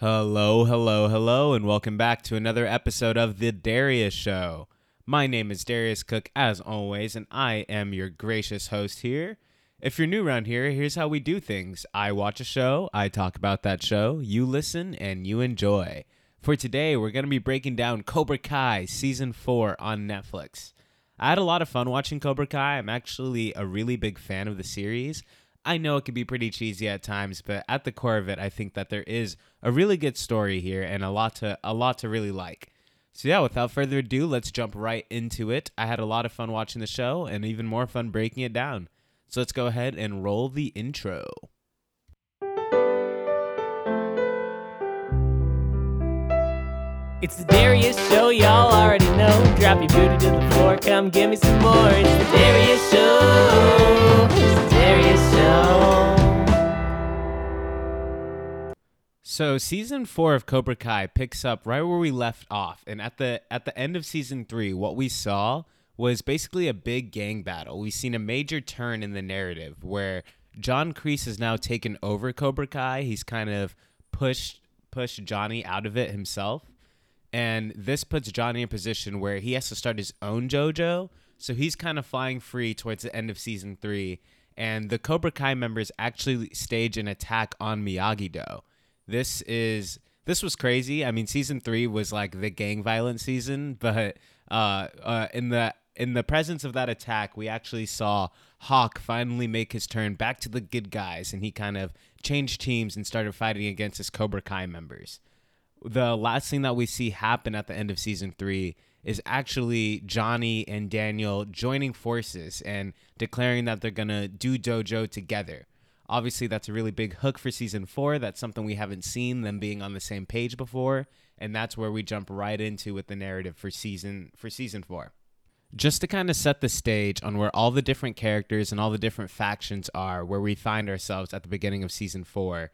Hello, hello, hello, and welcome back to another episode of The Darius Show. My name is Darius Cook, as always, and I am your gracious host here. If you're new around here, here's how we do things I watch a show, I talk about that show, you listen, and you enjoy. For today, we're going to be breaking down Cobra Kai Season 4 on Netflix. I had a lot of fun watching Cobra Kai. I'm actually a really big fan of the series. I know it can be pretty cheesy at times, but at the core of it, I think that there is a really good story here and a lot to a lot to really like. So yeah, without further ado, let's jump right into it. I had a lot of fun watching the show and even more fun breaking it down. So let's go ahead and roll the intro. It's the Darius Show, y'all already know. Drop your booty to the floor, come give me some more. It's the Darius Show. It's the Darius Show. So season four of Cobra Kai picks up right where we left off, and at the at the end of season three, what we saw was basically a big gang battle. We've seen a major turn in the narrative where John Kreese has now taken over Cobra Kai. He's kind of pushed pushed Johnny out of it himself. And this puts Johnny in a position where he has to start his own dojo. So he's kind of flying free towards the end of season three. And the Cobra Kai members actually stage an attack on Miyagi Do. This is this was crazy. I mean, season three was like the gang violence season, but uh, uh, in the in the presence of that attack, we actually saw Hawk finally make his turn back to the good guys, and he kind of changed teams and started fighting against his Cobra Kai members the last thing that we see happen at the end of season three is actually Johnny and Daniel joining forces and declaring that they're gonna do dojo together. Obviously, that's a really big hook for season four. That's something we haven't seen them being on the same page before, and that's where we jump right into with the narrative for season for season four. Just to kind of set the stage on where all the different characters and all the different factions are, where we find ourselves at the beginning of season four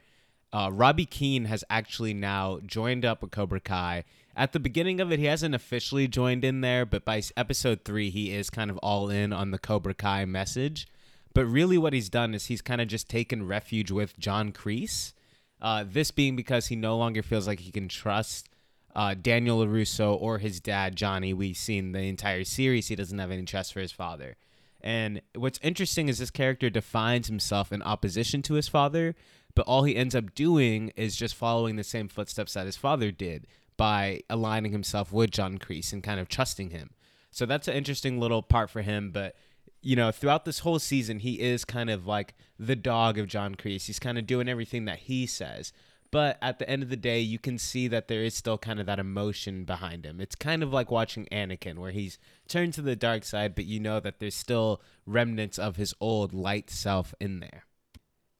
uh, Robbie Keene has actually now joined up with Cobra Kai. At the beginning of it, he hasn't officially joined in there, but by episode three, he is kind of all in on the Cobra Kai message. But really, what he's done is he's kind of just taken refuge with John Kreese. Uh, this being because he no longer feels like he can trust uh, Daniel LaRusso or his dad, Johnny. We've seen the entire series, he doesn't have any trust for his father. And what's interesting is this character defines himself in opposition to his father, but all he ends up doing is just following the same footsteps that his father did by aligning himself with John Kreese and kind of trusting him. So that's an interesting little part for him. But, you know, throughout this whole season, he is kind of like the dog of John Kreese. He's kind of doing everything that he says. But at the end of the day, you can see that there is still kind of that emotion behind him. It's kind of like watching Anakin, where he's turned to the dark side, but you know that there's still remnants of his old light self in there.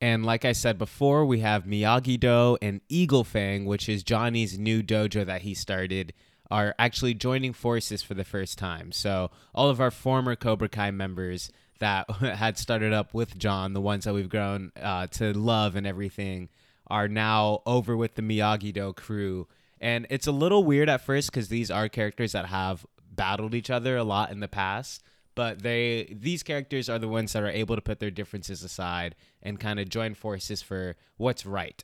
And like I said before, we have Miyagi Do and Eagle Fang, which is Johnny's new dojo that he started, are actually joining forces for the first time. So all of our former Cobra Kai members that had started up with John, the ones that we've grown uh, to love and everything, are now over with the Miyagi Do crew. And it's a little weird at first because these are characters that have battled each other a lot in the past but they these characters are the ones that are able to put their differences aside and kind of join forces for what's right.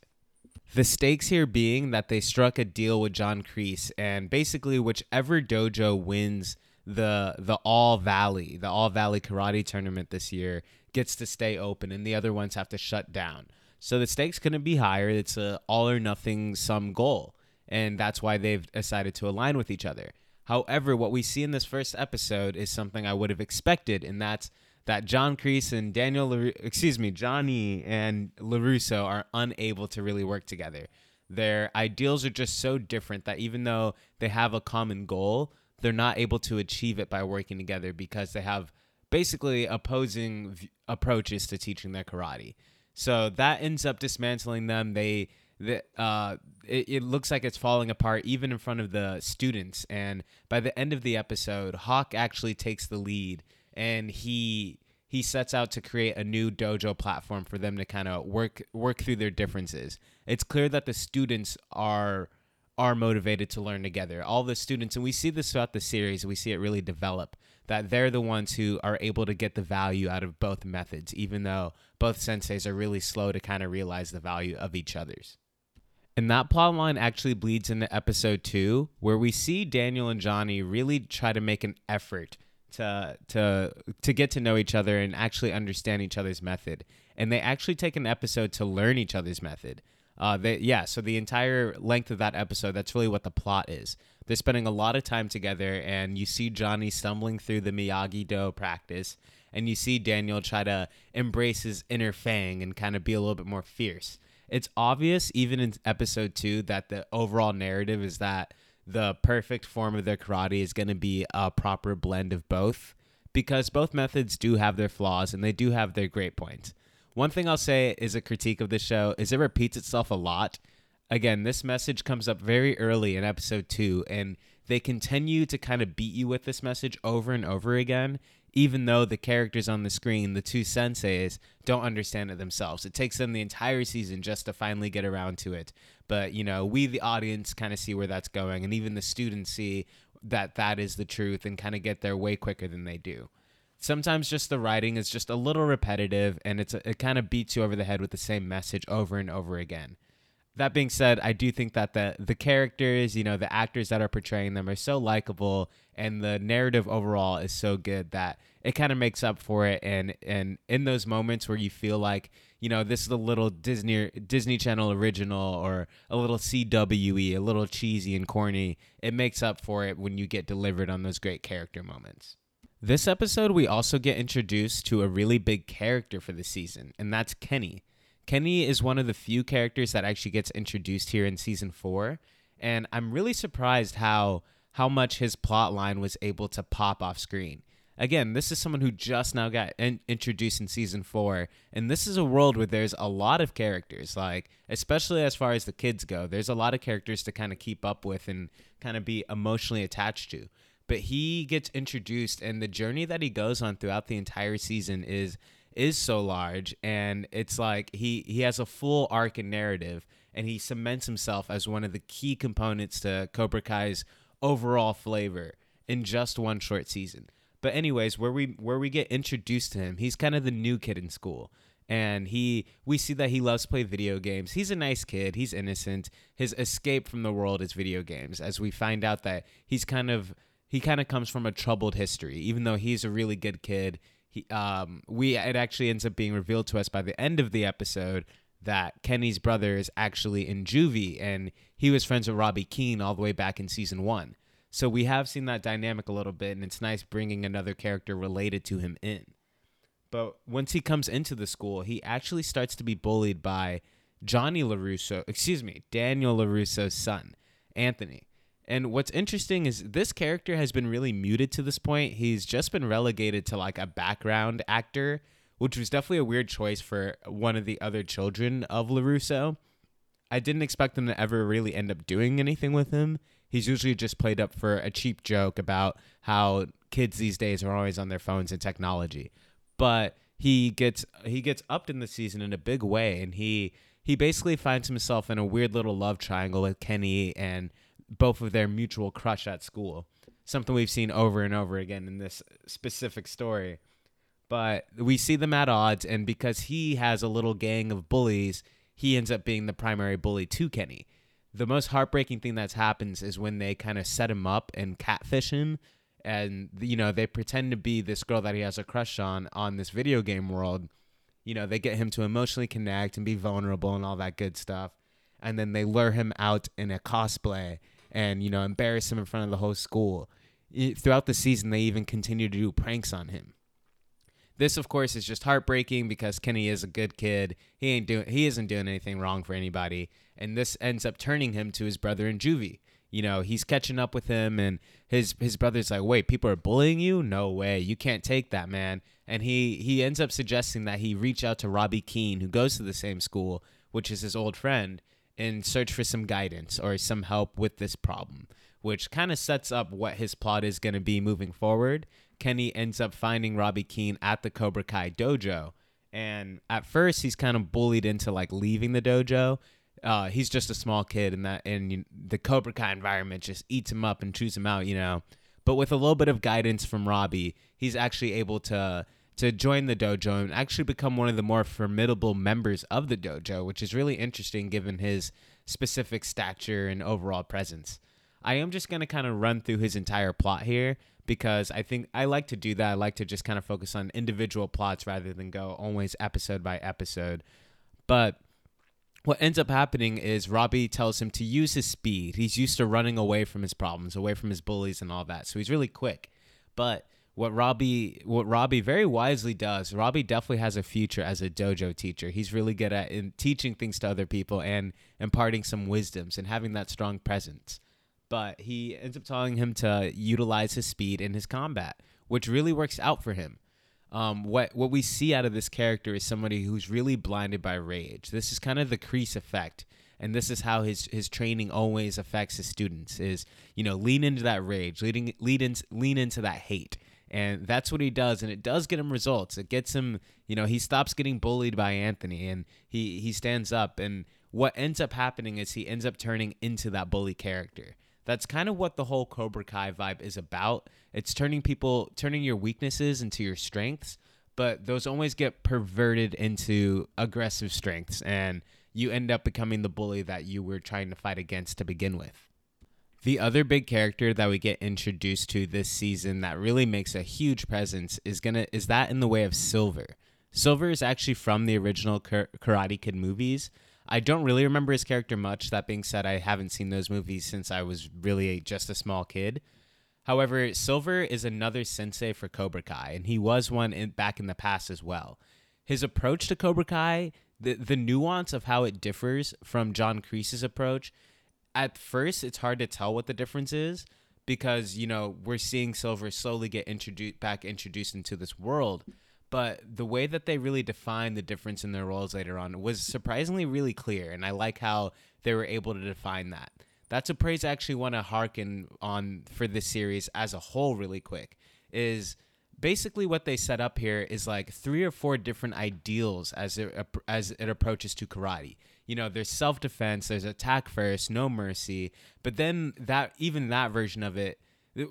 The stakes here being that they struck a deal with John Kreese, and basically whichever dojo wins the the All Valley, the All Valley Karate tournament this year, gets to stay open, and the other ones have to shut down. So the stakes couldn't be higher. It's a all or nothing sum goal, and that's why they've decided to align with each other. However, what we see in this first episode is something I would have expected, and that's that John Kreese and Daniel, excuse me, Johnny and Larusso are unable to really work together. Their ideals are just so different that even though they have a common goal, they're not able to achieve it by working together because they have basically opposing v- approaches to teaching their karate. So that ends up dismantling them. They the uh, it, it looks like it's falling apart even in front of the students. And by the end of the episode, Hawk actually takes the lead and he he sets out to create a new dojo platform for them to kind of work work through their differences. It's clear that the students are are motivated to learn together. All the students, and we see this throughout the series, we see it really develop that they're the ones who are able to get the value out of both methods, even though both senseis are really slow to kind of realize the value of each other's. And that plot line actually bleeds into episode two, where we see Daniel and Johnny really try to make an effort to to to get to know each other and actually understand each other's method. And they actually take an episode to learn each other's method. Uh, they, yeah, so the entire length of that episode, that's really what the plot is. They're spending a lot of time together, and you see Johnny stumbling through the Miyagi Do practice, and you see Daniel try to embrace his inner fang and kind of be a little bit more fierce. It's obvious, even in episode two, that the overall narrative is that the perfect form of their karate is going to be a proper blend of both because both methods do have their flaws and they do have their great points. One thing I'll say is a critique of the show is it repeats itself a lot. Again, this message comes up very early in episode 2 and they continue to kind of beat you with this message over and over again even though the characters on the screen, the two senseis, don't understand it themselves. It takes them the entire season just to finally get around to it. But, you know, we, the audience, kind of see where that's going, and even the students see that that is the truth and kind of get there way quicker than they do. Sometimes just the writing is just a little repetitive and it's a, it kind of beats you over the head with the same message over and over again. That being said, I do think that the the characters, you know, the actors that are portraying them are so likable and the narrative overall is so good that it kind of makes up for it. And and in those moments where you feel like you know this is a little disney disney channel original or a little cwe a little cheesy and corny it makes up for it when you get delivered on those great character moments. This episode we also get introduced to a really big character for the season and that's kenny kenny is one of the few characters that actually gets introduced here in season four and i'm really surprised how how much his plot line was able to pop off screen. Again, this is someone who just now got in- introduced in season four, and this is a world where there's a lot of characters, like, especially as far as the kids go, there's a lot of characters to kind of keep up with and kind of be emotionally attached to. But he gets introduced, and the journey that he goes on throughout the entire season is is so large and it's like he he has a full arc and narrative and he cements himself as one of the key components to Cobra Kai's overall flavor in just one short season. But anyways, where we where we get introduced to him, he's kind of the new kid in school. And he we see that he loves to play video games. He's a nice kid, he's innocent. His escape from the world is video games as we find out that he's kind of he kind of comes from a troubled history even though he's a really good kid. He um we it actually ends up being revealed to us by the end of the episode that Kenny's brother is actually in juvie and he was friends with Robbie Keene all the way back in season one. So we have seen that dynamic a little bit, and it's nice bringing another character related to him in. But once he comes into the school, he actually starts to be bullied by Johnny LaRusso, excuse me, Daniel LaRusso's son, Anthony. And what's interesting is this character has been really muted to this point. He's just been relegated to like a background actor which was definitely a weird choice for one of the other children of LaRusso. I didn't expect them to ever really end up doing anything with him. He's usually just played up for a cheap joke about how kids these days are always on their phones and technology. But he gets he gets upped in the season in a big way and he he basically finds himself in a weird little love triangle with Kenny and both of their mutual crush at school. Something we've seen over and over again in this specific story. But we see them at odds and because he has a little gang of bullies he ends up being the primary bully to kenny. The most heartbreaking thing that happens is when they kind of set him up and catfish him and you know they pretend to be this girl that he has a crush on on this video game world. You know they get him to emotionally connect and be vulnerable and all that good stuff. And then they lure him out in a cosplay and you know embarrass him in front of the whole school throughout the season they even continue to do pranks on him this, of course, is just heartbreaking because Kenny is a good kid. He ain't doing he isn't doing anything wrong for anybody, and this ends up turning him to his brother in juvie. You know, he's catching up with him, and his his brother's like, "Wait, people are bullying you? No way, you can't take that, man." And he he ends up suggesting that he reach out to Robbie Keene, who goes to the same school, which is his old friend, and search for some guidance or some help with this problem, which kind of sets up what his plot is going to be moving forward. Kenny ends up finding Robbie Keene at the Cobra Kai dojo. And at first, he's kind of bullied into like leaving the dojo. Uh, he's just a small kid, and that and the Cobra Kai environment just eats him up and chews him out, you know. But with a little bit of guidance from Robbie, he's actually able to to join the dojo and actually become one of the more formidable members of the dojo, which is really interesting given his specific stature and overall presence. I am just going to kind of run through his entire plot here because I think I like to do that. I like to just kind of focus on individual plots rather than go always episode by episode. But what ends up happening is Robbie tells him to use his speed. He's used to running away from his problems, away from his bullies and all that. So he's really quick. But what Robbie what Robbie very wisely does, Robbie definitely has a future as a dojo teacher. He's really good at in teaching things to other people and imparting some wisdoms and having that strong presence. But he ends up telling him to utilize his speed in his combat, which really works out for him um, what what we see out of this character is somebody who's really blinded by rage. This is kind of the Kreese effect, and this is how his his training always affects his students. Is you know lean into that rage, leading lead in, lean into that hate, and that's what he does, and it does get him results. It gets him, you know, he stops getting bullied by Anthony, and he he stands up, and what ends up happening is he ends up turning into that bully character. That's kind of what the whole Cobra Kai vibe is about. It's turning people, turning your weaknesses into your strengths, but those always get perverted into aggressive strengths, and you end up becoming the bully that you were trying to fight against to begin with. The other big character that we get introduced to this season that really makes a huge presence is gonna is that in the way of Silver. Silver is actually from the original Karate Kid movies, I don't really remember his character much. That being said, I haven't seen those movies since I was really just a small kid. However, Silver is another sensei for Cobra Kai, and he was one in, back in the past as well. His approach to Cobra Kai, the, the nuance of how it differs from John Kreese's approach, at first it's hard to tell what the difference is because, you know, we're seeing Silver slowly get introduced back introduced into this world. But the way that they really defined the difference in their roles later on was surprisingly really clear and i like how they were able to define that. That's a praise i actually want to harken on for this series as a whole really quick is basically what they set up here is like three or four different ideals as it as it approaches to karate you know there's self-defense there's attack first no mercy but then that even that version of it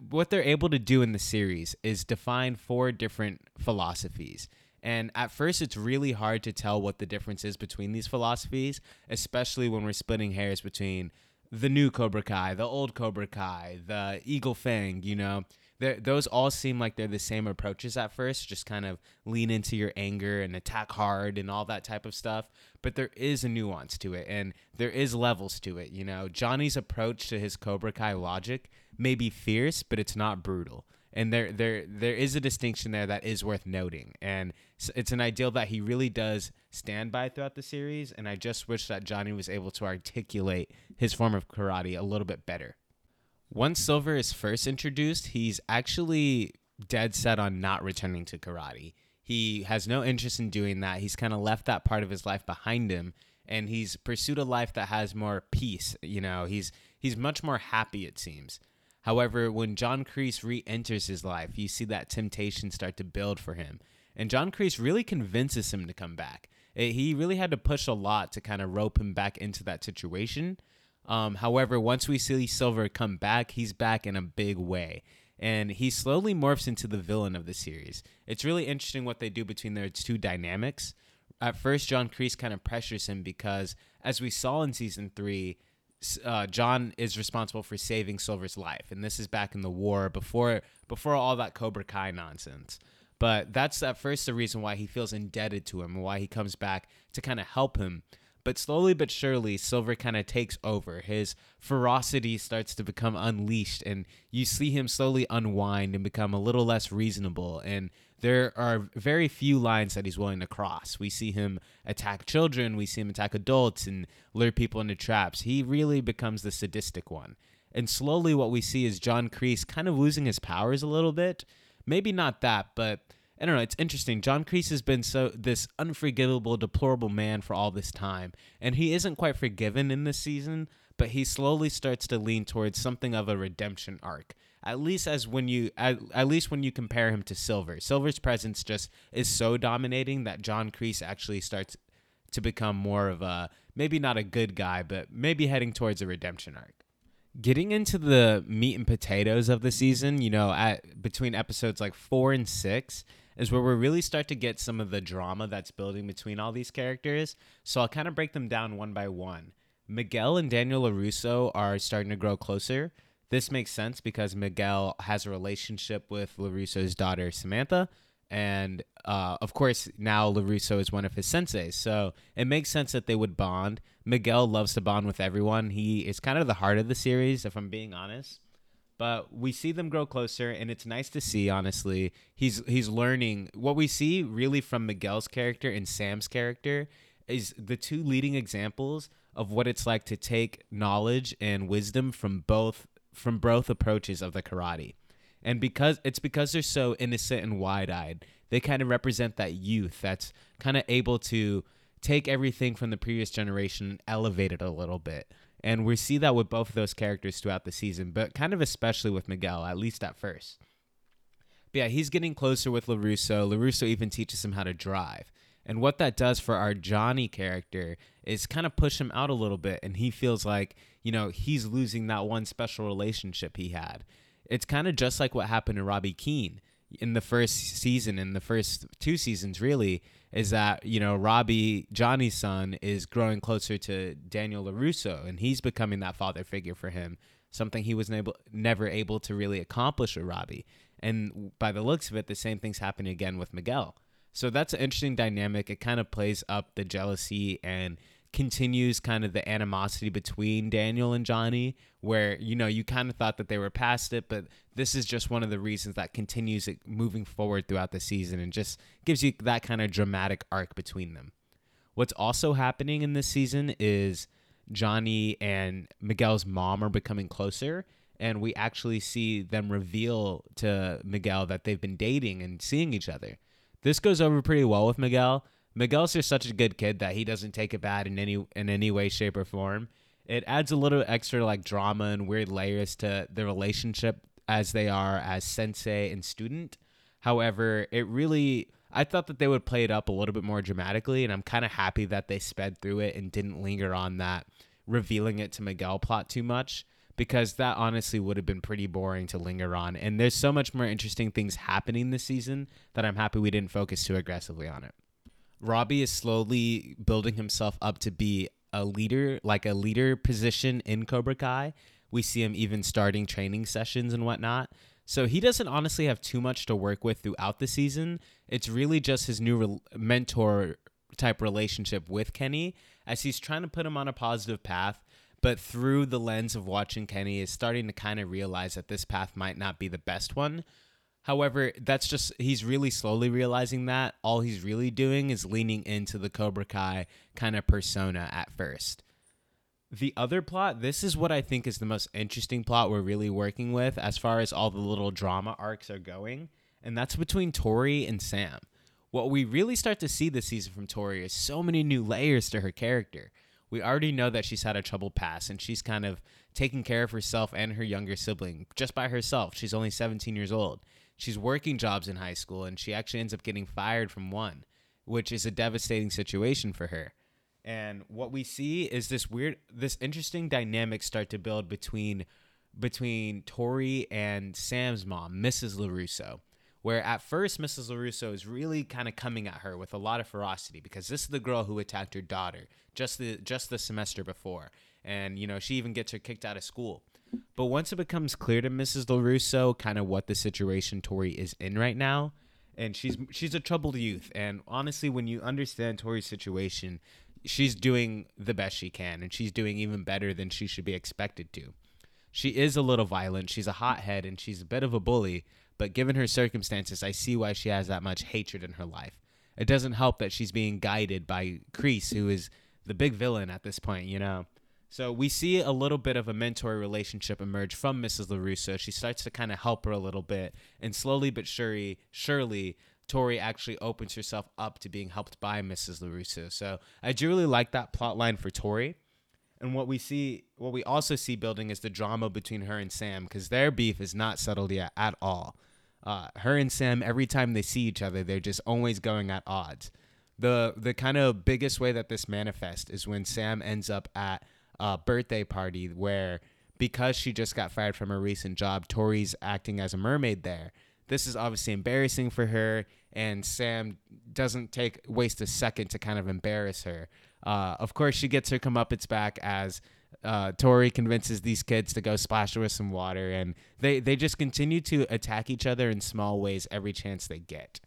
what they're able to do in the series is define four different philosophies. And at first, it's really hard to tell what the difference is between these philosophies, especially when we're splitting hairs between the new Cobra Kai, the old Cobra Kai, the Eagle Fang, you know. Those all seem like they're the same approaches at first, just kind of lean into your anger and attack hard and all that type of stuff. But there is a nuance to it and there is levels to it. You know, Johnny's approach to his Cobra Kai logic may be fierce, but it's not brutal. And there, there, there is a distinction there that is worth noting, and it's an ideal that he really does stand by throughout the series. And I just wish that Johnny was able to articulate his form of karate a little bit better. Once Silver is first introduced, he's actually dead set on not returning to karate. He has no interest in doing that. He's kind of left that part of his life behind him and he's pursued a life that has more peace, you know. He's he's much more happy it seems. However, when John Kreese re-enters his life, you see that temptation start to build for him. And John Kreese really convinces him to come back. Eh, he really had to push a lot to kind of rope him back into that situation. Um, however, once we see Silver come back, he's back in a big way. And he slowly morphs into the villain of the series. It's really interesting what they do between their two dynamics. At first, John Kreese kind of pressures him because, as we saw in season three, uh, John is responsible for saving Silver's life, and this is back in the war before before all that Cobra Kai nonsense. But that's at first the reason why he feels indebted to him and why he comes back to kind of help him. But slowly but surely, Silver kind of takes over. His ferocity starts to become unleashed, and you see him slowly unwind and become a little less reasonable. And there are very few lines that he's willing to cross. We see him attack children, we see him attack adults, and lure people into traps. He really becomes the sadistic one. And slowly, what we see is John Kreese kind of losing his powers a little bit. Maybe not that, but I don't know. It's interesting. John Kreese has been so this unforgivable, deplorable man for all this time, and he isn't quite forgiven in this season. But he slowly starts to lean towards something of a redemption arc. At least as when you at, at least when you compare him to Silver. Silver's presence just is so dominating that John Kreese actually starts to become more of a maybe not a good guy, but maybe heading towards a redemption arc getting into the meat and potatoes of the season, you know, at between episodes like 4 and 6, is where we really start to get some of the drama that's building between all these characters. So I'll kind of break them down one by one. Miguel and Daniel LaRusso are starting to grow closer. This makes sense because Miguel has a relationship with LaRusso's daughter, Samantha. And uh, of course, now LaRusso is one of his senseis. So it makes sense that they would bond. Miguel loves to bond with everyone. He is kind of the heart of the series, if I'm being honest. But we see them grow closer, and it's nice to see. Honestly, he's he's learning. What we see really from Miguel's character and Sam's character is the two leading examples of what it's like to take knowledge and wisdom from both from both approaches of the karate. And because it's because they're so innocent and wide-eyed, they kind of represent that youth that's kind of able to take everything from the previous generation and elevate it a little bit. And we see that with both of those characters throughout the season, but kind of especially with Miguel, at least at first. But yeah, he's getting closer with LaRusso. LaRusso even teaches him how to drive. And what that does for our Johnny character is kind of push him out a little bit. And he feels like, you know, he's losing that one special relationship he had. It's kind of just like what happened to Robbie Keene in the first season, in the first two seasons, really, is that, you know, Robbie, Johnny's son, is growing closer to Daniel LaRusso, and he's becoming that father figure for him, something he was able, never able to really accomplish with Robbie. And by the looks of it, the same thing's happening again with Miguel. So that's an interesting dynamic. It kind of plays up the jealousy and continues kind of the animosity between Daniel and Johnny, where you know you kind of thought that they were past it, but this is just one of the reasons that continues it moving forward throughout the season and just gives you that kind of dramatic arc between them. What's also happening in this season is Johnny and Miguel's mom are becoming closer. And we actually see them reveal to Miguel that they've been dating and seeing each other. This goes over pretty well with Miguel, Miguel's just such a good kid that he doesn't take it bad in any in any way, shape, or form. It adds a little extra like drama and weird layers to the relationship as they are as sensei and student. However, it really I thought that they would play it up a little bit more dramatically, and I'm kind of happy that they sped through it and didn't linger on that revealing it to Miguel plot too much because that honestly would have been pretty boring to linger on. And there's so much more interesting things happening this season that I'm happy we didn't focus too aggressively on it. Robbie is slowly building himself up to be a leader, like a leader position in Cobra Kai. We see him even starting training sessions and whatnot. So he doesn't honestly have too much to work with throughout the season. It's really just his new re- mentor type relationship with Kenny as he's trying to put him on a positive path. But through the lens of watching Kenny, is starting to kind of realize that this path might not be the best one. However, that's just he's really slowly realizing that all he's really doing is leaning into the Cobra Kai kind of persona at first. The other plot, this is what I think is the most interesting plot we're really working with as far as all the little drama arcs are going, and that's between Tori and Sam. What we really start to see this season from Tori is so many new layers to her character. We already know that she's had a troubled past and she's kind of taking care of herself and her younger sibling just by herself. She's only 17 years old she's working jobs in high school and she actually ends up getting fired from one, which is a devastating situation for her. And what we see is this weird this interesting dynamic start to build between between Tori and Sam's mom, Mrs. LaRusso. Where at first Mrs. LaRusso is really kind of coming at her with a lot of ferocity because this is the girl who attacked her daughter just the just the semester before. And you know, she even gets her kicked out of school. But once it becomes clear to Mrs. LaRusso kind of what the situation Tori is in right now, and she's she's a troubled youth, and honestly, when you understand Tori's situation, she's doing the best she can, and she's doing even better than she should be expected to. She is a little violent, she's a hothead, and she's a bit of a bully, but given her circumstances, I see why she has that much hatred in her life. It doesn't help that she's being guided by Kreese, who is the big villain at this point, you know. So we see a little bit of a mentor relationship emerge from Mrs. LaRusso. She starts to kind of help her a little bit, and slowly but surely, surely, Tori actually opens herself up to being helped by Mrs. LaRusso. So I do really like that plot line for Tori. And what we see, what we also see building is the drama between her and Sam, because their beef is not settled yet at all. Uh, her and Sam, every time they see each other, they're just always going at odds. The the kind of biggest way that this manifests is when Sam ends up at uh, birthday party where because she just got fired from her recent job, Tori's acting as a mermaid there. This is obviously embarrassing for her, and Sam doesn't take waste a second to kind of embarrass her Uh, of course, she gets her comeuppance back as uh, Tori convinces these kids to go splash her with some water, and they they just continue to attack each other in small ways every chance they get.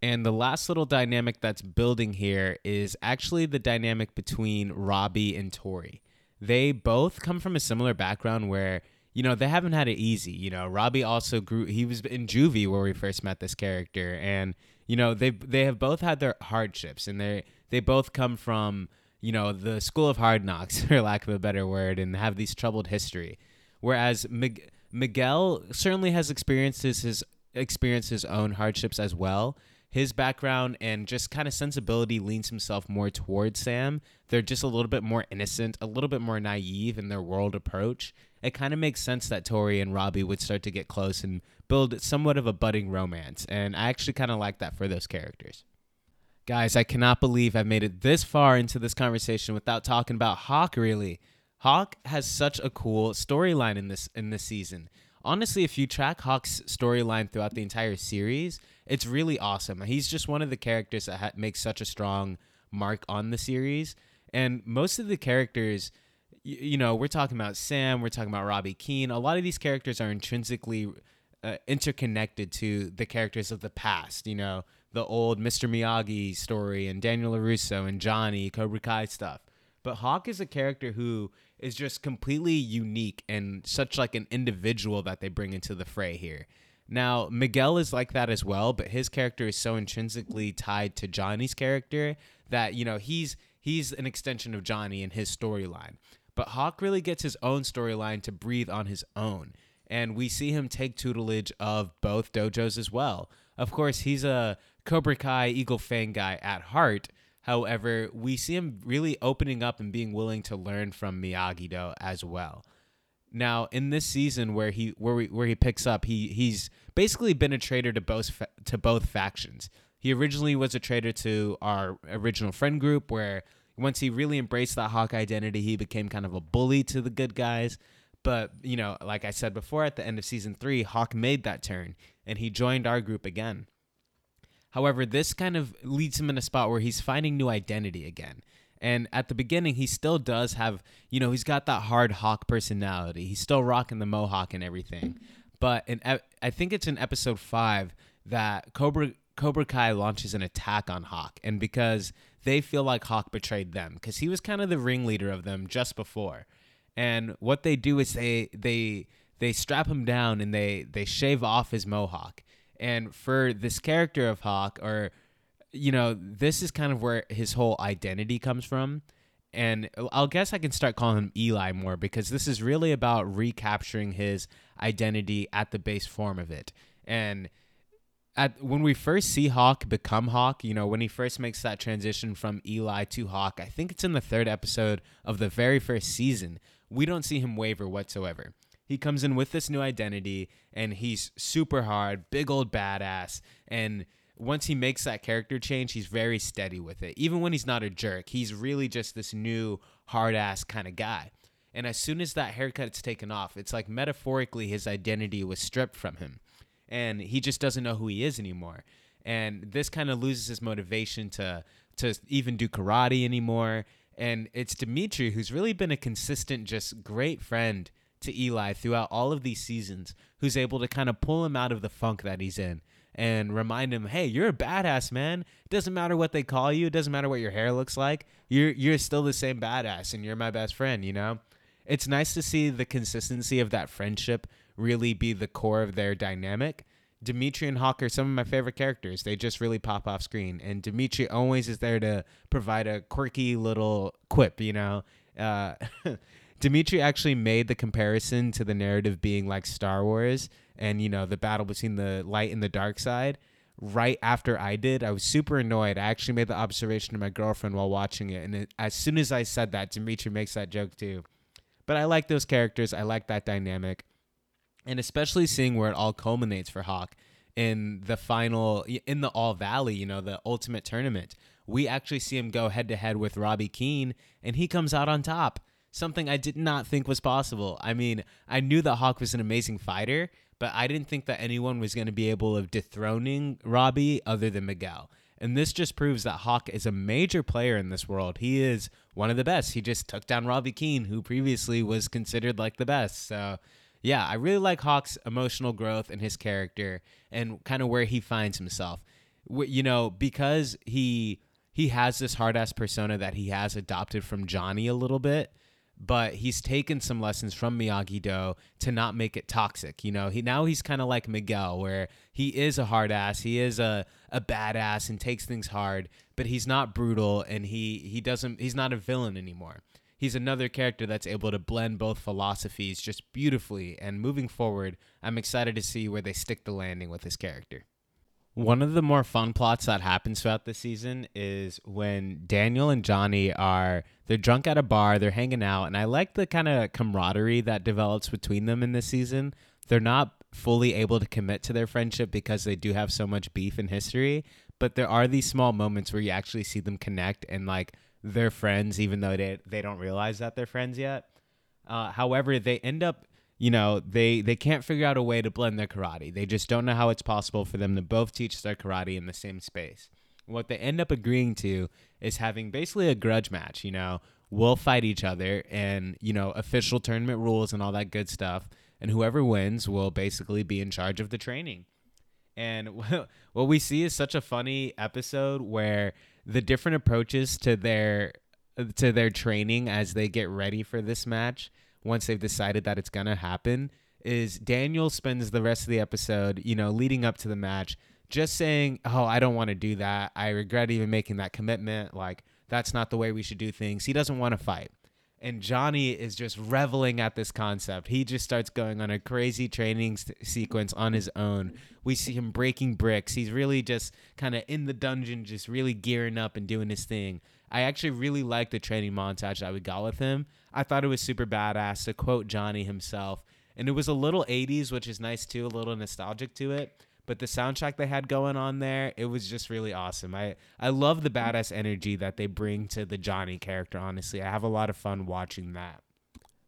And the last little dynamic that's building here is actually the dynamic between Robbie and Tori. They both come from a similar background where, you know, they haven't had it easy. You know, Robbie also grew, he was in juvie where we first met this character. And, you know, they they have both had their hardships and they they both come from, you know, the school of hard knocks, for lack of a better word, and have these troubled history. Whereas Mig- Miguel certainly has experienced his, his experienced his own hardships as well his background and just kind of sensibility leans himself more towards Sam. They're just a little bit more innocent, a little bit more naive in their world approach. It kind of makes sense that Tori and Robbie would start to get close and build somewhat of a budding romance. And I actually kind of like that for those characters. Guys, I cannot believe I've made it this far into this conversation without talking about Hawk really. Hawk has such a cool storyline in this in this season. Honestly, if you track Hawk's storyline throughout the entire series, it's really awesome. He's just one of the characters that ha- makes such a strong mark on the series. And most of the characters, you, you know, we're talking about Sam, we're talking about Robbie Keene. A lot of these characters are intrinsically uh, interconnected to the characters of the past. You know, the old Mr. Miyagi story and Daniel LaRusso and Johnny, Cobra Kai stuff. But Hawk is a character who is just completely unique and such like an individual that they bring into the fray here. Now, Miguel is like that as well, but his character is so intrinsically tied to Johnny's character that, you know, he's he's an extension of Johnny in his storyline. But Hawk really gets his own storyline to breathe on his own. And we see him take tutelage of both dojos as well. Of course, he's a Cobra Kai Eagle Fang guy at heart. However, we see him really opening up and being willing to learn from Miyagi Do as well. Now, in this season where he where we, where he picks up, he he's basically been a traitor to both fa- to both factions. He originally was a traitor to our original friend group, where once he really embraced that Hawk identity, he became kind of a bully to the good guys. But you know, like I said before, at the end of season three, Hawk made that turn and he joined our group again. However, this kind of leads him in a spot where he's finding new identity again. And at the beginning, he still does have, you know, he's got that hard hawk personality. He's still rocking the mohawk and everything. But in, I think it's in episode five that Cobra Cobra Kai launches an attack on Hawk, and because they feel like Hawk betrayed them, because he was kind of the ringleader of them just before. And what they do is they they they strap him down and they they shave off his mohawk. And for this character of Hawk, or you know, this is kind of where his whole identity comes from. And I'll guess I can start calling him Eli more because this is really about recapturing his identity at the base form of it. And at when we first see Hawk become Hawk, you know, when he first makes that transition from Eli to Hawk, I think it's in the third episode of the very first season. We don't see him waver whatsoever. He comes in with this new identity and he's super hard, big old badass, and once he makes that character change, he's very steady with it. Even when he's not a jerk, he's really just this new hard ass kind of guy. And as soon as that haircut's taken off, it's like metaphorically his identity was stripped from him. And he just doesn't know who he is anymore. And this kind of loses his motivation to to even do karate anymore. And it's Demetri who's really been a consistent, just great friend to Eli throughout all of these seasons, who's able to kind of pull him out of the funk that he's in and remind him, "Hey, you're a badass, man. It doesn't matter what they call you. It doesn't matter what your hair looks like. You're you're still the same badass, and you're my best friend." You know, it's nice to see the consistency of that friendship really be the core of their dynamic. Demetri and Hawk are some of my favorite characters. They just really pop off screen, and Demetri always is there to provide a quirky little quip. You know. Uh, Demetri actually made the comparison to the narrative being like Star Wars and you know the battle between the light and the dark side. Right after I did, I was super annoyed. I actually made the observation to my girlfriend while watching it, and it, as soon as I said that, Demetri makes that joke too. But I like those characters. I like that dynamic, and especially seeing where it all culminates for Hawk in the final in the All Valley. You know, the ultimate tournament. We actually see him go head to head with Robbie Keene, and he comes out on top something I did not think was possible. I mean, I knew that Hawk was an amazing fighter, but I didn't think that anyone was going to be able of dethroning Robbie other than Miguel. And this just proves that Hawk is a major player in this world. He is one of the best. He just took down Robbie Keene, who previously was considered like the best. So, yeah, I really like Hawk's emotional growth and his character and kind of where he finds himself. You know, because he he has this hard ass persona that he has adopted from Johnny a little bit but he's taken some lessons from Miyagi Do to not make it toxic. You know, he now he's kind of like Miguel, where he is a hard ass, he is a a badass and takes things hard, but he's not brutal and he he doesn't he's not a villain anymore. He's another character that's able to blend both philosophies just beautifully. And moving forward, I'm excited to see where they stick the landing with his character. One of the more fun plots that happens throughout the season is when Daniel and Johnny are they're drunk at a bar, they're hanging out, and I like the kind of camaraderie that develops between them in this season. They're not fully able to commit to their friendship because they do have so much beef in history, but there are these small moments where you actually see them connect and like they're friends even though they they don't realize that they're friends yet. Uh, however, they end up you know they they can't figure out a way to blend their karate. They just don't know how it's possible for them to both teach their karate in the same space. What they end up agreeing to is having basically a grudge match you know. We'll fight each other and you know official tournament rules and all that good stuff. And whoever wins will basically be in charge of the training. And what we see is such a funny episode where the different approaches to their to their training as they get ready for this match once they've decided that it's gonna happen is Daniel spends the rest of the episode, you know, leading up to the match, just saying, "Oh, I don't want to do that. I regret even making that commitment. Like that's not the way we should do things." He doesn't want to fight. And Johnny is just reveling at this concept. He just starts going on a crazy training st- sequence on his own. We see him breaking bricks. He's really just kind of in the dungeon, just really gearing up and doing his thing. I actually really like the training montage that we got with him. I thought it was super badass to quote Johnny himself. And it was a little 80s, which is nice too, a little nostalgic to it. But the soundtrack they had going on there, it was just really awesome. I, I love the badass energy that they bring to the Johnny character, honestly. I have a lot of fun watching that.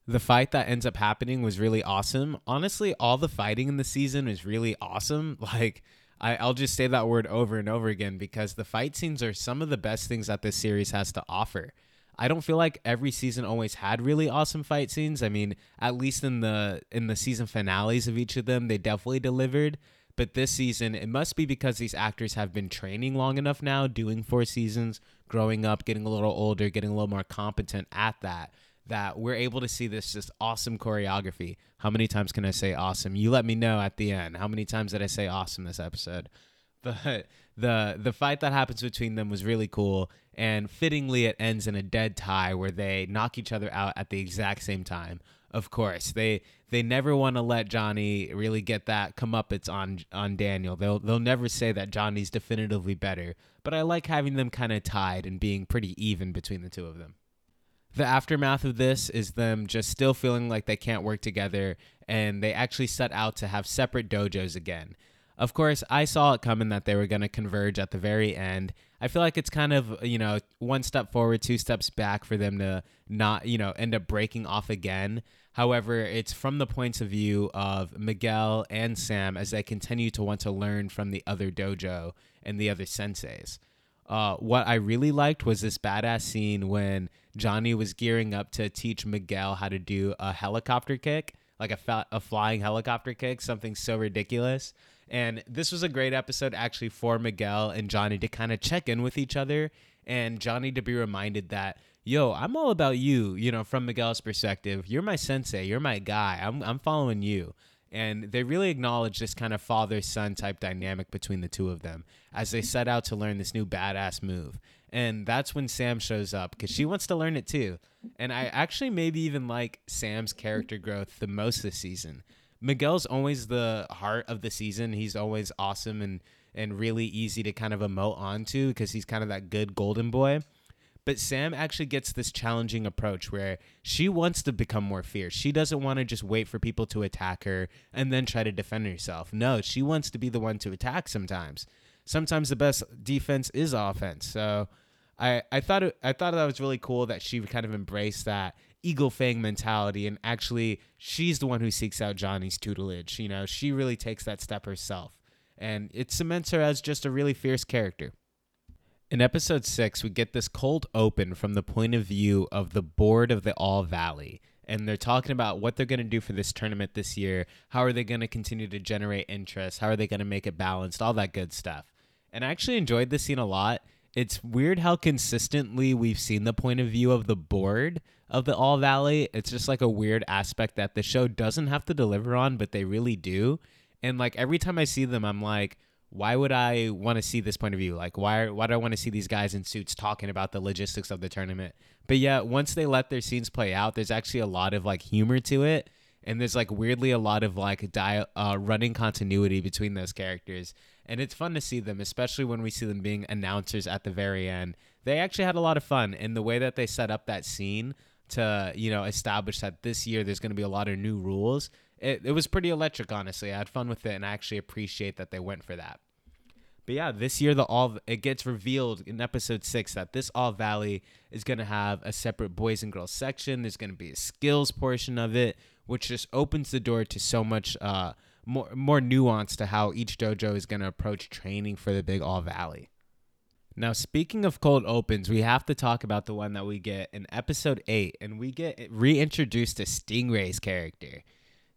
The fight that ends up happening was really awesome. Honestly, all the fighting in the season is really awesome. Like, I, I'll just say that word over and over again because the fight scenes are some of the best things that this series has to offer. I don't feel like every season always had really awesome fight scenes. I mean, at least in the in the season finales of each of them, they definitely delivered. But this season, it must be because these actors have been training long enough now, doing four seasons, growing up, getting a little older, getting a little more competent at that, that we're able to see this just awesome choreography. How many times can I say awesome? You let me know at the end. How many times did I say awesome this episode? But the the fight that happens between them was really cool and fittingly it ends in a dead tie where they knock each other out at the exact same time. Of course, they they never want to let Johnny really get that come up it's on on Daniel. They'll they'll never say that Johnny's definitively better, but I like having them kind of tied and being pretty even between the two of them the aftermath of this is them just still feeling like they can't work together and they actually set out to have separate dojos again. Of course, I saw it coming that they were going to converge at the very end. I feel like it's kind of, you know, one step forward, two steps back for them to not, you know, end up breaking off again. However, it's from the points of view of Miguel and Sam as they continue to want to learn from the other dojo and the other senseis. Uh, what I really liked was this badass scene when Johnny was gearing up to teach Miguel how to do a helicopter kick, like a, fa- a flying helicopter kick, something so ridiculous. And this was a great episode actually for Miguel and Johnny to kind of check in with each other and Johnny to be reminded that, yo, I'm all about you, you know, from Miguel's perspective. You're my sensei, you're my guy. I'm I'm following you and they really acknowledge this kind of father son type dynamic between the two of them as they set out to learn this new badass move. And that's when Sam shows up because she wants to learn it too. And I actually maybe even like Sam's character growth the most this season. Miguel's always the heart of the season. He's always awesome and and really easy to kind of emote onto because he's kind of that good golden boy. But Sam actually gets this challenging approach where she wants to become more fierce. She doesn't want to just wait for people to attack her and then try to defend herself. No, she wants to be the one to attack sometimes. Sometimes the best defense is offense. So I, I thought it, I thought that was really cool that she kind of embraced that eagle fang mentality and actually she's the one who seeks out Johnny's tutelage. You know, she really takes that step herself. And it cements her as just a really fierce character. In episode six, we get this cold open from the point of view of the board of the All Valley. And they're talking about what they're going to do for this tournament this year. How are they going to continue to generate interest? How are they going to make it balanced? All that good stuff. And I actually enjoyed this scene a lot. It's weird how consistently we've seen the point of view of the board of the All Valley. It's just like a weird aspect that the show doesn't have to deliver on, but they really do. And like every time I see them, I'm like, why would I want to see this point of view? Like, why why do I want to see these guys in suits talking about the logistics of the tournament? But yeah, once they let their scenes play out, there's actually a lot of like humor to it, and there's like weirdly a lot of like uh, running continuity between those characters, and it's fun to see them, especially when we see them being announcers at the very end. They actually had a lot of fun in the way that they set up that scene to you know establish that this year there's going to be a lot of new rules. It, it was pretty electric honestly. I had fun with it and i actually appreciate that they went for that. But yeah this year the all it gets revealed in episode six that this all valley is going to have a separate boys and girls section. There's going to be a skills portion of it which just opens the door to so much uh, more more nuance to how each dojo is going to approach training for the big all valley now, speaking of cold opens, we have to talk about the one that we get in episode 8, and we get reintroduced to Stingray's character.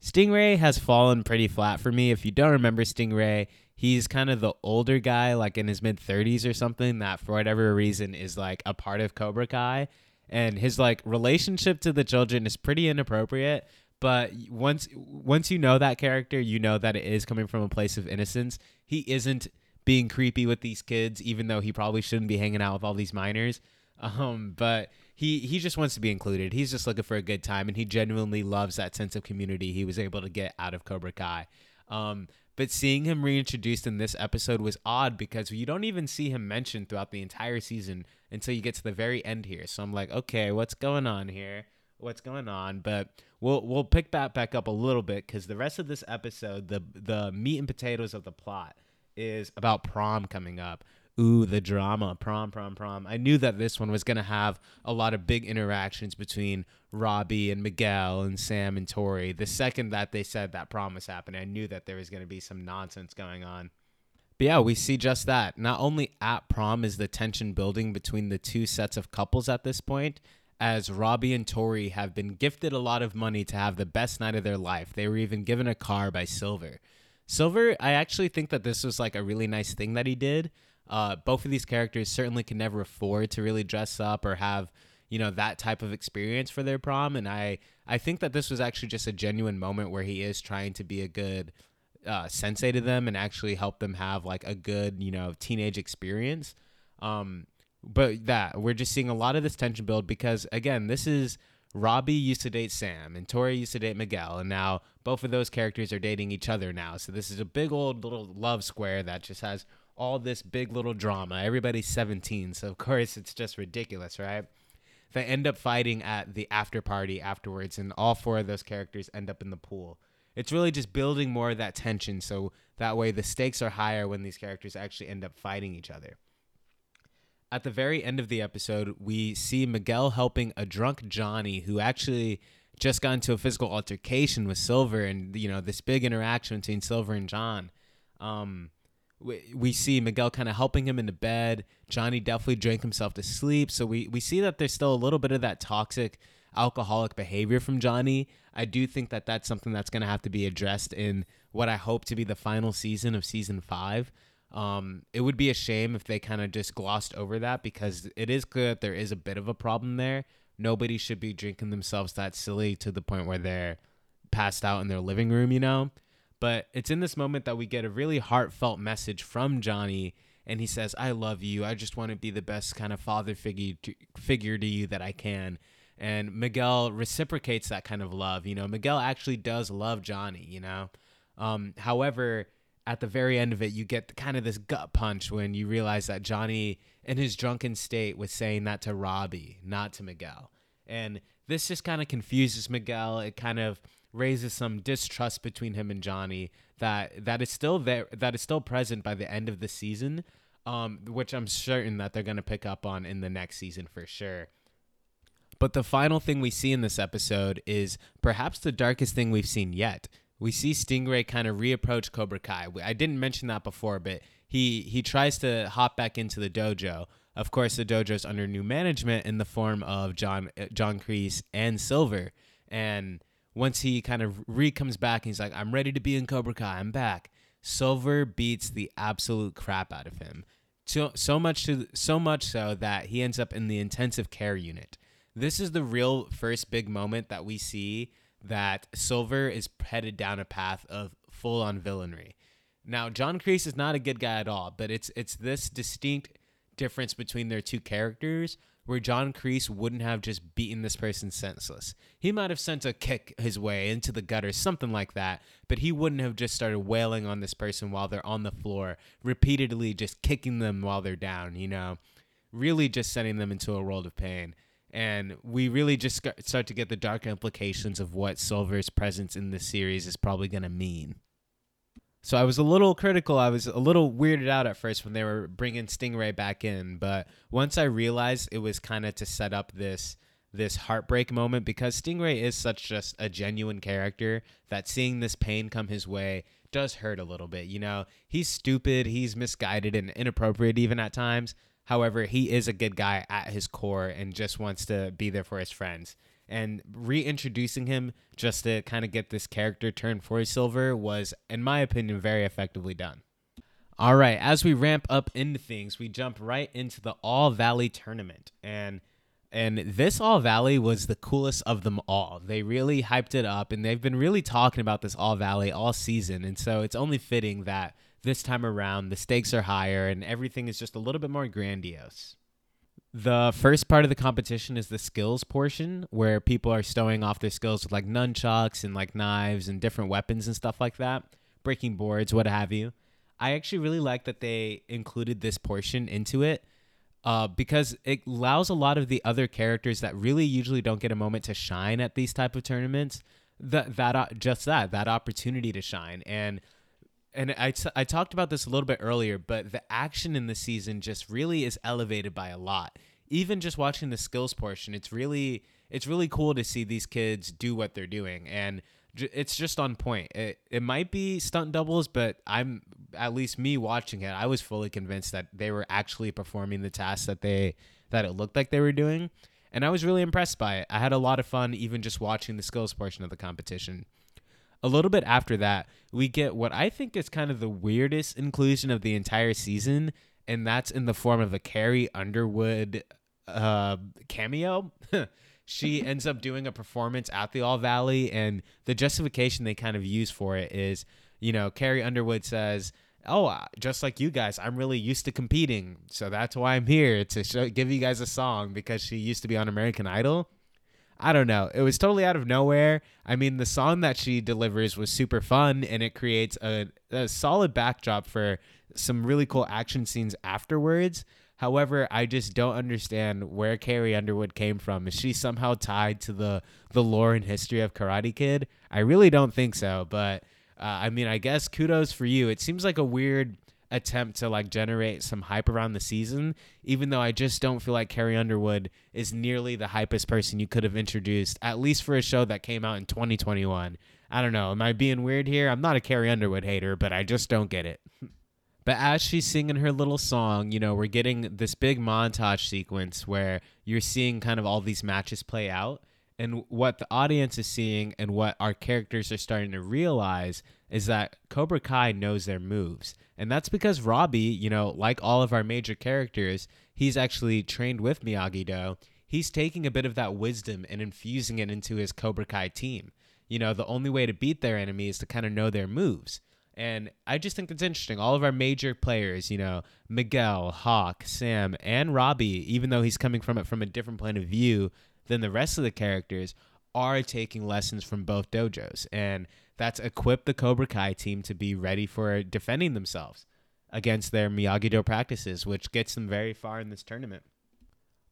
Stingray has fallen pretty flat for me. If you don't remember Stingray, he's kind of the older guy, like in his mid 30s or something, that for whatever reason is like a part of Cobra Kai. And his like relationship to the children is pretty inappropriate. But once once you know that character, you know that it is coming from a place of innocence. He isn't being creepy with these kids, even though he probably shouldn't be hanging out with all these minors. Um, but he he just wants to be included. He's just looking for a good time, and he genuinely loves that sense of community he was able to get out of Cobra Kai. Um, but seeing him reintroduced in this episode was odd because you don't even see him mentioned throughout the entire season until you get to the very end here. So I'm like, okay, what's going on here? What's going on? But we'll we'll pick that back up a little bit because the rest of this episode, the the meat and potatoes of the plot, is about prom coming up. Ooh, the drama, prom, prom, prom. I knew that this one was going to have a lot of big interactions between Robbie and Miguel and Sam and Tori. The second that they said that prom was happening, I knew that there was going to be some nonsense going on. But yeah, we see just that. Not only at prom is the tension building between the two sets of couples at this point, as Robbie and Tori have been gifted a lot of money to have the best night of their life. They were even given a car by Silver. Silver, I actually think that this was like a really nice thing that he did. Uh, both of these characters certainly can never afford to really dress up or have you know that type of experience for their prom, and I I think that this was actually just a genuine moment where he is trying to be a good uh, sensei to them and actually help them have like a good you know teenage experience. Um, but that we're just seeing a lot of this tension build because again, this is Robbie used to date Sam and Tori used to date Miguel, and now both of those characters are dating each other now. So this is a big old little love square that just has all this big little drama. Everybody's 17, so of course it's just ridiculous, right? They end up fighting at the after party afterwards, and all four of those characters end up in the pool. It's really just building more of that tension so that way the stakes are higher when these characters actually end up fighting each other at the very end of the episode, we see Miguel helping a drunk Johnny who actually just got into a physical altercation with Silver, and you know this big interaction between Silver and John. Um, we, we see Miguel kind of helping him into bed. Johnny definitely drank himself to sleep, so we we see that there's still a little bit of that toxic alcoholic behavior from Johnny. I do think that that's something that's going to have to be addressed in what I hope to be the final season of season five. Um, it would be a shame if they kind of just glossed over that because it is clear that there is a bit of a problem there. Nobody should be drinking themselves that silly to the point where they're passed out in their living room, you know? But it's in this moment that we get a really heartfelt message from Johnny and he says, "I love you. I just want to be the best kind of father figure to, figure to you that I can." And Miguel reciprocates that kind of love. You know, Miguel actually does love Johnny. You know, um, however, at the very end of it, you get kind of this gut punch when you realize that Johnny, in his drunken state, was saying that to Robbie, not to Miguel. And this just kind of confuses Miguel. It kind of raises some distrust between him and Johnny that that is still there, that is still present by the end of the season, um, which I'm certain that they're going to pick up on in the next season for sure. But the final thing we see in this episode is perhaps the darkest thing we've seen yet we see Stingray kind of reapproach Cobra Kai. I didn't mention that before, but he he tries to hop back into the dojo, of course, the dojo's under new management in the form of John uh, John Kreese and Silver. And once he kind of re comes back, he's like, "I'm ready to be in Cobra Kai. I'm back." Silver beats the absolute crap out of him. So, so much to so much so that he ends up in the intensive care unit. This is the real first big moment that we see that Silver is headed down a path of full on villainy. Now, John Kreese is not a good guy at all, but it's it's this distinct difference between their two characters where John Kreese wouldn't have just beaten this person senseless. He might have sent a kick his way into the gutter, something like that, but he wouldn't have just started wailing on this person while they're on the floor, repeatedly just kicking them while they're down, you know, really just sending them into a world of pain. And we really just start to get the dark implications of what Silver's presence in this series is probably going to mean. So I was a little critical. I was a little weirded out at first when they were bringing Stingray back in, but once I realized it was kind of to set up this this heartbreak moment because Stingray is such just a genuine character that seeing this pain come his way does hurt a little bit. You know, he's stupid, he's misguided and inappropriate even at times. However, he is a good guy at his core and just wants to be there for his friends and reintroducing him just to kind of get this character turned for Silver was, in my opinion, very effectively done. All right, as we ramp up into things, we jump right into the All Valley tournament, and and this All Valley was the coolest of them all. They really hyped it up, and they've been really talking about this All Valley all season, and so it's only fitting that this time around the stakes are higher and everything is just a little bit more grandiose. The first part of the competition is the skills portion where people are stowing off their skills with like nunchucks and like knives and different weapons and stuff like that, breaking boards, what have you. I actually really like that they included this portion into it uh, because it allows a lot of the other characters that really usually don't get a moment to shine at these type of tournaments that that uh, just that that opportunity to shine and and I, t- I talked about this a little bit earlier, but the action in the season just really is elevated by a lot. Even just watching the skills portion, it's really it's really cool to see these kids do what they're doing, and j- it's just on point. It it might be stunt doubles, but I'm at least me watching it, I was fully convinced that they were actually performing the tasks that they that it looked like they were doing, and I was really impressed by it. I had a lot of fun even just watching the skills portion of the competition a little bit after that, we get what I think is kind of the weirdest inclusion of the entire season, and that's in the form of a Carrie Underwood uh, cameo. she ends up doing a performance at the All Valley, and the justification they kind of use for it is, you know, Carrie Underwood says, "Oh, just like you guys, I'm really used to competing, so that's why I'm here to show, give you guys a song because she used to be on American Idol." I don't know. It was totally out of nowhere. I mean, the song that she delivers was super fun and it creates a, a solid backdrop for some really cool action scenes afterwards. However, I just don't understand where Carrie Underwood came from. Is she somehow tied to the the lore and history of Karate Kid? I really don't think so. But uh, I mean, I guess kudos for you. It seems like a weird attempt to like generate some hype around the season, even though I just don't feel like Carrie Underwood is nearly the hypest person you could have introduced, at least for a show that came out in 2021. I don't know. Am I being weird here? I'm not a Carrie Underwood hater, but I just don't get it. But as she's singing her little song, you know, we're getting this big montage sequence where you're seeing kind of all these matches play out. And what the audience is seeing and what our characters are starting to realize is that Cobra Kai knows their moves. And that's because Robbie, you know, like all of our major characters, he's actually trained with Miyagi Do. He's taking a bit of that wisdom and infusing it into his Cobra Kai team. You know, the only way to beat their enemy is to kind of know their moves. And I just think it's interesting. All of our major players, you know, Miguel, Hawk, Sam, and Robbie, even though he's coming from it from a different point of view than the rest of the characters, are taking lessons from both dojos. And that's equipped the Cobra Kai team to be ready for defending themselves against their Miyagi Do practices, which gets them very far in this tournament.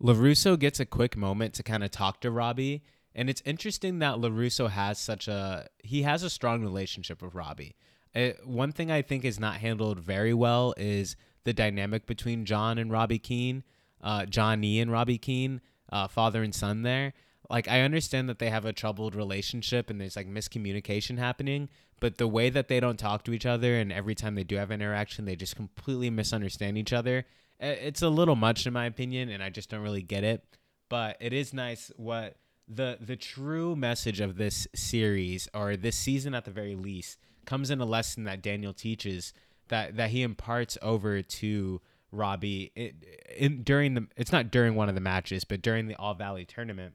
LaRusso gets a quick moment to kind of talk to Robbie, and it's interesting that LaRusso has such a he has a strong relationship with Robbie. It, uh, one thing I think is not handled very well is the dynamic between John and Robbie Keene, uh, Johnny and Robbie Keene, uh, father and son there like I understand that they have a troubled relationship and there's like miscommunication happening, but the way that they don't talk to each other and every time they do have interaction, they just completely misunderstand each other. it's a little much in my opinion, and I just don't really get it. But it is nice what the the true message of this series or this season at the very least comes in a lesson that Daniel teaches that that he imparts over to Robbie it, in during the it's not during one of the matches, but during the All Valley tournament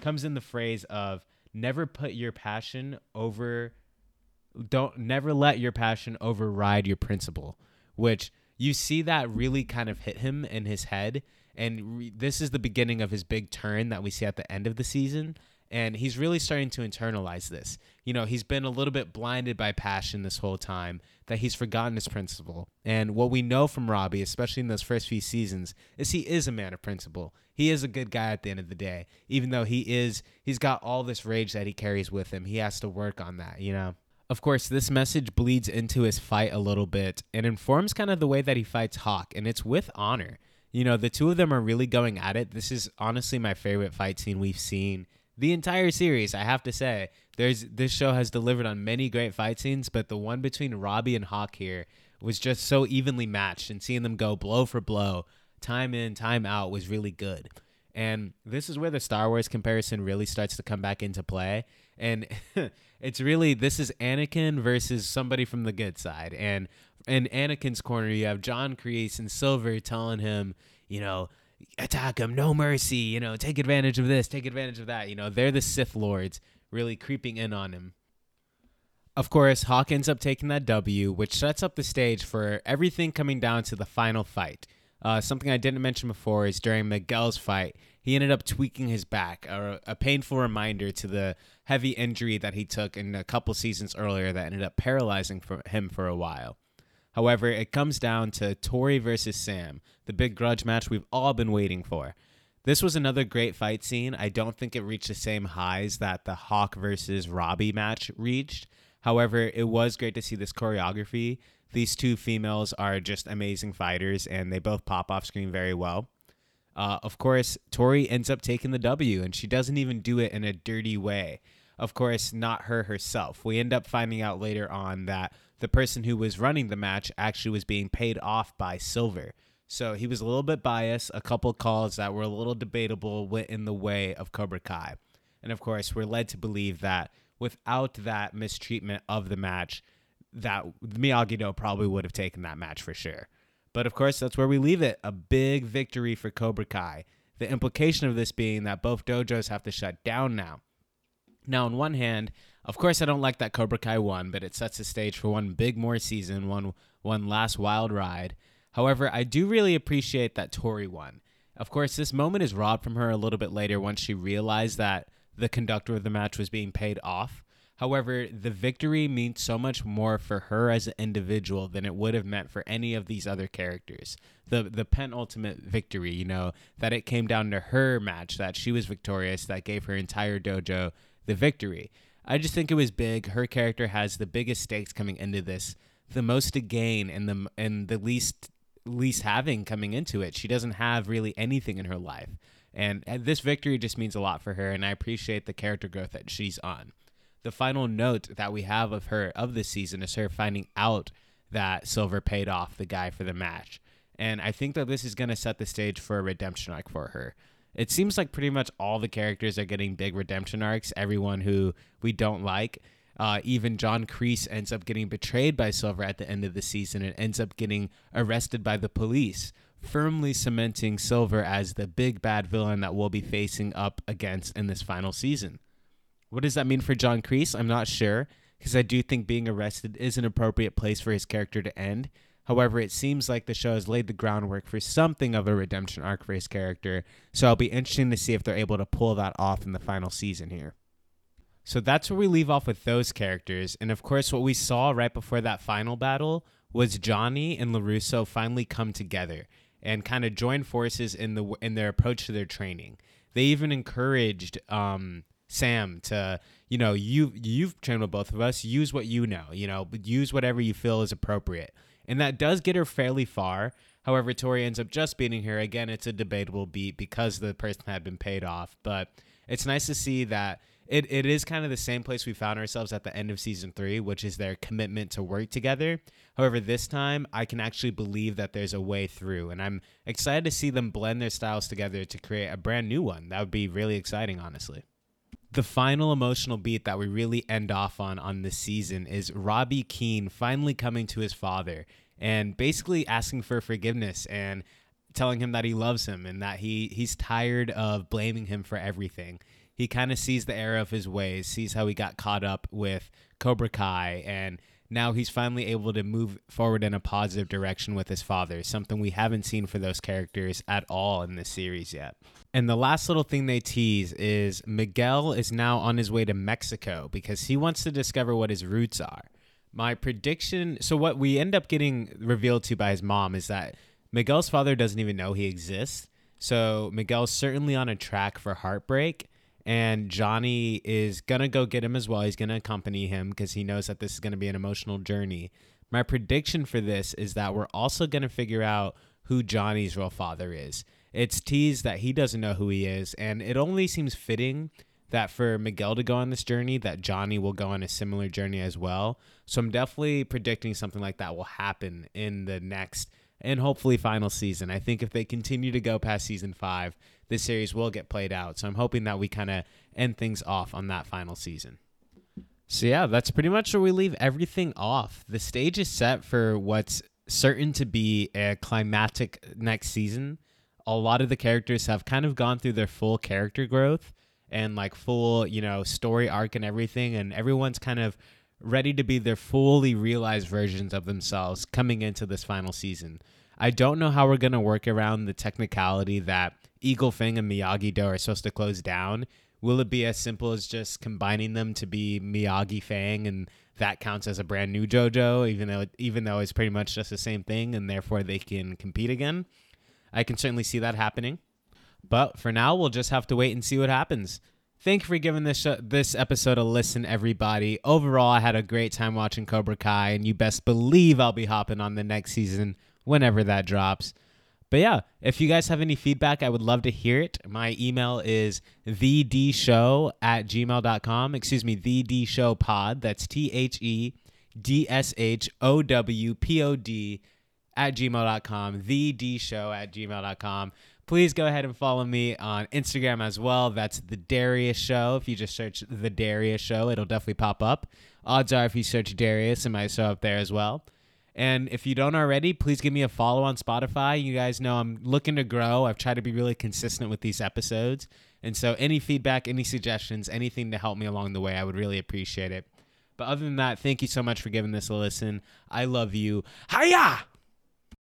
comes in the phrase of never put your passion over don't never let your passion override your principle, which you see that really kind of hit him in his head and re- this is the beginning of his big turn that we see at the end of the season and he's really starting to internalize this. You know, he's been a little bit blinded by passion this whole time that he's forgotten his principle. And what we know from Robbie, especially in those first few seasons, is he is a man of principle. He is a good guy at the end of the day, even though he is he's got all this rage that he carries with him. He has to work on that, you know. Of course, this message bleeds into his fight a little bit and informs kind of the way that he fights Hawk, and it's with honor. You know, the two of them are really going at it. This is honestly my favorite fight scene we've seen the entire series. I have to say, there's this show has delivered on many great fight scenes, but the one between Robbie and Hawk here was just so evenly matched, and seeing them go blow for blow, time in, time out, was really good. And this is where the Star Wars comparison really starts to come back into play. And it's really this is Anakin versus somebody from the good side. And in Anakin's corner, you have John and Silver telling him, you know, attack him, no mercy, you know, take advantage of this, take advantage of that. You know, they're the Sith Lords really creeping in on him. Of course, Hawk ends up taking that W, which sets up the stage for everything coming down to the final fight. Uh, something I didn't mention before is during Miguel's fight, he ended up tweaking his back, a, a, painful reminder to the heavy injury that he took in a couple seasons earlier that ended up paralyzing for him for a while. However, it comes down to Tori versus Sam, the big grudge match we've all been waiting for. This was another great fight scene. I don't think it reached the same highs that the Hawk versus Robbie match reached. However, it was great to see this choreography these two females are just amazing fighters, and they both pop off screen very well. Uh, of course, Tori ends up taking the W, and she doesn't even do it in a dirty way. Of course, not her herself. We end up finding out later on that the person who was running the match actually was being paid off by Silver. So he was a little bit biased. A couple calls that were a little debatable went in the way of Cobra Kai. And of course, we're led to believe that without that mistreatment of the match, that Miyagi Do probably would have taken that match for sure. But of course, that's where we leave it. A big victory for Cobra Kai. The implication of this being that both dojos have to shut down now. Now, on one hand, of course, I don't like that Cobra Kai won, but it sets the stage for one big more season, one one last wild ride. However, I do really appreciate that Tori won. Of course, this moment is robbed from her a little bit later once she realized that the conductor of the match was being paid off. However, the victory means so much more for her as an individual than it would have meant for any of these other characters. The the penultimate victory, you know, that it came down to her match, that she was victorious, that gave her entire dojo the victory. I just think it was big. Her character has the biggest stakes coming into this, the most to gain, and the and the least least having coming into it. She doesn't have really anything in her life, and this victory just means a lot for her. And I appreciate the character growth that she's on the final note that we have of her of this season is her finding out that Silver paid off the guy for the match. And I think that this is going to set the stage for a redemption arc for her. It seems like pretty much all the characters are getting big redemption arcs. Everyone who we don't like, uh, even John Kreese ends up getting betrayed by Silver at the end of the season and ends up getting arrested by the police, firmly cementing Silver as the big bad villain that we'll be facing up against in this final season. What does that mean for John Kreese? I'm not sure because I do think being arrested is an appropriate place for his character to end. However, it seems like the show has laid the groundwork for something of a redemption arc for his character, so it'll be interesting to see if they're able to pull that off in the final season here. So that's where we leave off with those characters, and of course, what we saw right before that final battle was Johnny and LaRusso finally come together and kind of join forces in the in their approach to their training. They even encouraged um, Sam to you know you you've trained with both of us. Use what you know. You know, use whatever you feel is appropriate, and that does get her fairly far. However, Tori ends up just beating her. Again, it's a debatable beat because the person had been paid off, but it's nice to see that it, it is kind of the same place we found ourselves at the end of season three, which is their commitment to work together. However, this time I can actually believe that there's a way through, and I'm excited to see them blend their styles together to create a brand new one. That would be really exciting, honestly. The final emotional beat that we really end off on on this season is Robbie Keene finally coming to his father and basically asking for forgiveness and telling him that he loves him and that he he's tired of blaming him for everything. He kind of sees the error of his ways, sees how he got caught up with Cobra Kai and now he's finally able to move forward in a positive direction with his father, something we haven't seen for those characters at all in this series yet. And the last little thing they tease is Miguel is now on his way to Mexico because he wants to discover what his roots are. My prediction so, what we end up getting revealed to by his mom is that Miguel's father doesn't even know he exists. So, Miguel's certainly on a track for heartbreak and Johnny is gonna go get him as well. He's gonna accompany him because he knows that this is gonna be an emotional journey. My prediction for this is that we're also gonna figure out who Johnny's real father is. It's teased that he doesn't know who he is, and it only seems fitting that for Miguel to go on this journey, that Johnny will go on a similar journey as well. So I'm definitely predicting something like that will happen in the next and hopefully final season. I think if they continue to go past season five, this series will get played out. So I'm hoping that we kind of end things off on that final season. So yeah, that's pretty much where we leave everything off. The stage is set for what's certain to be a climatic next season. A lot of the characters have kind of gone through their full character growth and like full, you know, story arc and everything and everyone's kind of ready to be their fully realized versions of themselves coming into this final season. I don't know how we're going to work around the technicality that Eagle Fang and Miyagi Do are supposed to close down. Will it be as simple as just combining them to be Miyagi Fang and that counts as a brand new dojo, even though even though it's pretty much just the same thing, and therefore they can compete again? I can certainly see that happening. But for now, we'll just have to wait and see what happens. Thank you for giving this sh- this episode a listen, everybody. Overall, I had a great time watching Cobra Kai, and you best believe I'll be hopping on the next season whenever that drops. But yeah, if you guys have any feedback, I would love to hear it. My email is thedshow at gmail.com. Excuse me, the D Show Pod. That's T H E D S H O W P O D at gmail.com. The D Show at gmail.com. Please go ahead and follow me on Instagram as well. That's The Darius Show. If you just search The Darius Show, it'll definitely pop up. Odds are, if you search Darius, it might show up there as well. And if you don't already, please give me a follow on Spotify. You guys know I'm looking to grow. I've tried to be really consistent with these episodes. And so, any feedback, any suggestions, anything to help me along the way, I would really appreciate it. But other than that, thank you so much for giving this a listen. I love you. Hiya!